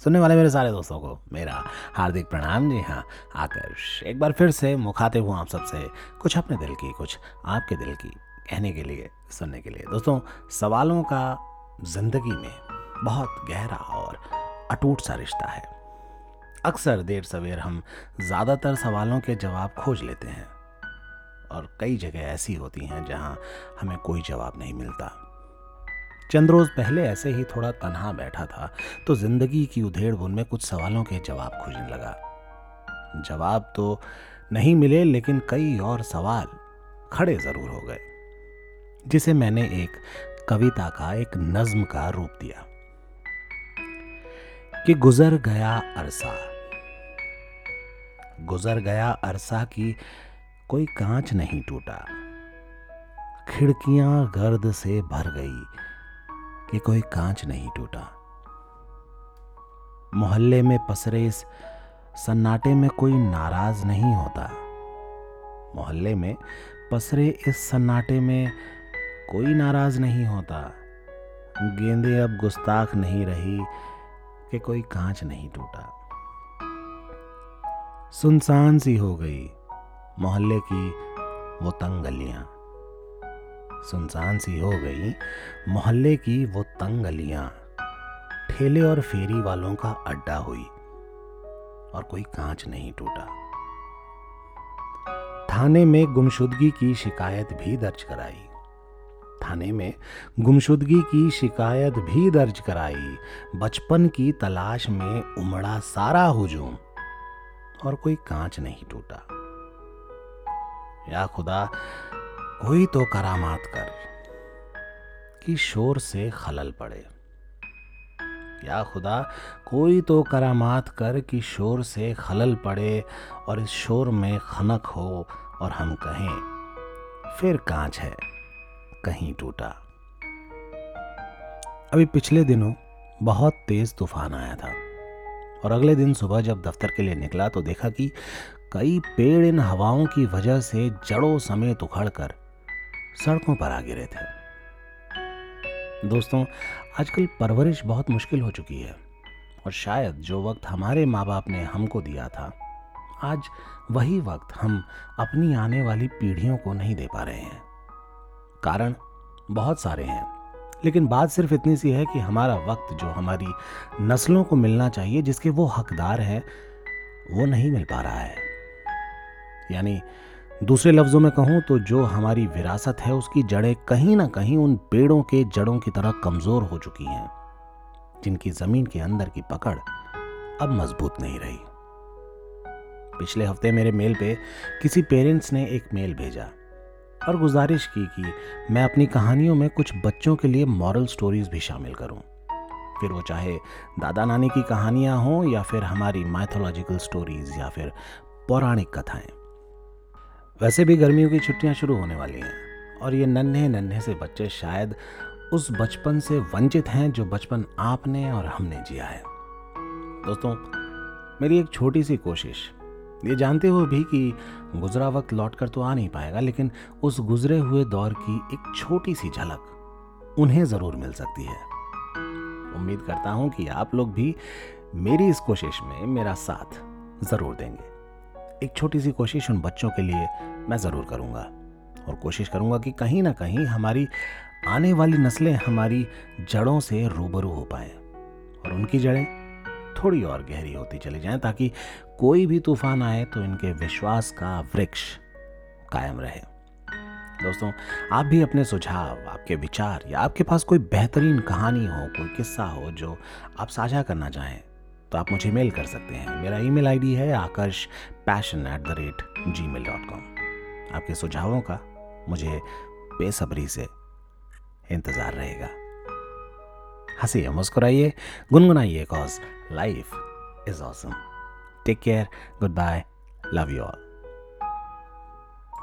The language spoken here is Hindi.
सुनने वाले मेरे सारे दोस्तों को मेरा हार्दिक प्रणाम। जी हाँ आकर्ष एक बार फिर से मुखातिब हूँ आप सबसे कुछ अपने दिल की, कुछ आपके दिल की कहने के लिए, सुनने के लिए। दोस्तों, सवालों का ज़िंदगी में बहुत गहरा और अटूट सा रिश्ता है। अक्सर देर सवेर हम ज़्यादातर सवालों के जवाब खोज लेते हैं और कई जगह ऐसी होती हैं जहाँ हमें कोई जवाब नहीं मिलता। चंद रोज पहले ऐसे ही थोड़ा तनहा बैठा था तो ज़िंदगी की उधेड़ बुन में कुछ सवालों के जवाब खोजने लगा। जवाब तो नहीं मिले, लेकिन कई और सवाल खड़े ज़रूर हो गए, जिसे मैंने एक कविता का, एक नज्म का रूप दिया। कि गुजर गया अरसा। गुजर गया अरसा की कोई कांच नहीं टूटा। खिड़कियाँ गर्द से भर गई कि कोई कांच नहीं टूटा। मोहल्ले में पसरे इस सन्नाटे में कोई नाराज़ नहीं होता। मोहल्ले में पसरे इस सन्नाटे में कोई नाराज़ नहीं होता। गेंदे अब गुस्ताख नहीं रही कि कोई कांच नहीं टूटा। सुनसान सी हो गई मोहल्ले की वो तंग गलियाँ सुनसान सी हो गई, मोहल्ले की वो तंग गलियाँ ठेले और फेरी वालों का अड्डा हुई और कोई कांच नहीं टूटा। थाने में गुमशुदगी की शिकायत भी दर्ज कराई। थाने में गुमशुदगी की शिकायत भी दर्ज कराई। बचपन की तलाश में उमड़ा सारा हुजूम और कोई कांच नहीं टूटा। या खुदा कोई तो करामात कर, कि शोर से खलल पड़े। या खुदा, कोई तो करामात कर, कि शोर से खलल पड़े और इस शोर में खनक हो और हम कहें, फिर कांच है, कहीं टूटा। अभी पिछले दिनों बहुत तेज तूफ़ान आया था और अगले दिन सुबह जब दफ्तर के लिए निकला तो देखा कि कई पेड़ इन हवाओं की वजह से जड़ों समेत उखड़कर सड़कों पर आ गिरे थे। दोस्तों, आजकल परवरिश बहुत मुश्किल हो चुकी है और शायद जो वक्त हमारे माँ बाप ने हमको दिया था, आज वही वक्त हम अपनी आने वाली पीढ़ियों को नहीं दे पा रहे हैं। कारण बहुत सारे हैं, लेकिन बात सिर्फ़ इतनी सी है कि हमारा वक्त जो हमारी नस्लों को मिलना चाहिए, जिसके वो हकदार हैं, वो नहीं मिल पा रहा है। यानी दूसरे लफ्ज़ों में कहूँ तो जो हमारी विरासत है, उसकी जड़ें कहीं ना कहीं उन पेड़ों के जड़ों की तरह कमज़ोर हो चुकी हैं, जिनकी ज़मीन के अंदर की पकड़ अब मज़बूत नहीं रही। पिछले हफ़्ते मेरे मेल पे किसी पेरेंट्स ने एक मेल भेजा और गुजारिश की कि मैं अपनी कहानियों में कुछ बच्चों के लिए मॉरल स्टोरीज भी शामिल करूँ। फिर वो चाहे दादा नानी की कहानियाँ हों या फिर हमारी माइथोलॉजिकल स्टोरीज या फिर पौराणिक कथाएँ। वैसे भी गर्मियों की छुट्टियाँ शुरू होने वाली हैं, और ये नन्हे नन्हे से बच्चे शायद उस बचपन से वंचित हैं जो बचपन आपने और हमने जिया है। दोस्तों, मेरी एक छोटी सी कोशिश। ये जानते हुए भी कि गुजरा वक्त लौट कर तो आ नहीं पाएगा, लेकिन उस गुजरे हुए दौर की एक छोटी सी झलक उन्हें ज़रूर मिल सकती है। उम्मीद करता हूँ कि आप लोग भी मेरी इस कोशिश में मेरा साथ ज़रूर देंगे। एक छोटी सी कोशिश उन बच्चों के लिए मैं ज़रूर करूँगा। और कोशिश करूँगा कि कहीं ना कहीं हमारी आने वाली नस्लें हमारी जड़ों से रूबरू हो पाएँ और उनकी जड़ें थोड़ी और गहरी होती चली जाएँ ताकि कोई भी तूफ़ान आए तो इनके विश्वास का वृक्ष कायम रहे। दोस्तों, आप भी अपने सुझाव, आपके विचार या आपके पास कोई बेहतरीन कहानी हो, कोई किस्सा हो जो आप साझा करना चाहें तो आप मुझे मेल कर सकते हैं। मेरा ईमेल आईडी है Aakarsh passion at the rate gmail dot com आपके सुझावों का मुझे बेसब्री से इंतज़ार रहेगा। हंसिए, मुस्कुराइए, गुनगुनाइए cause life is awesome take care good bye love you all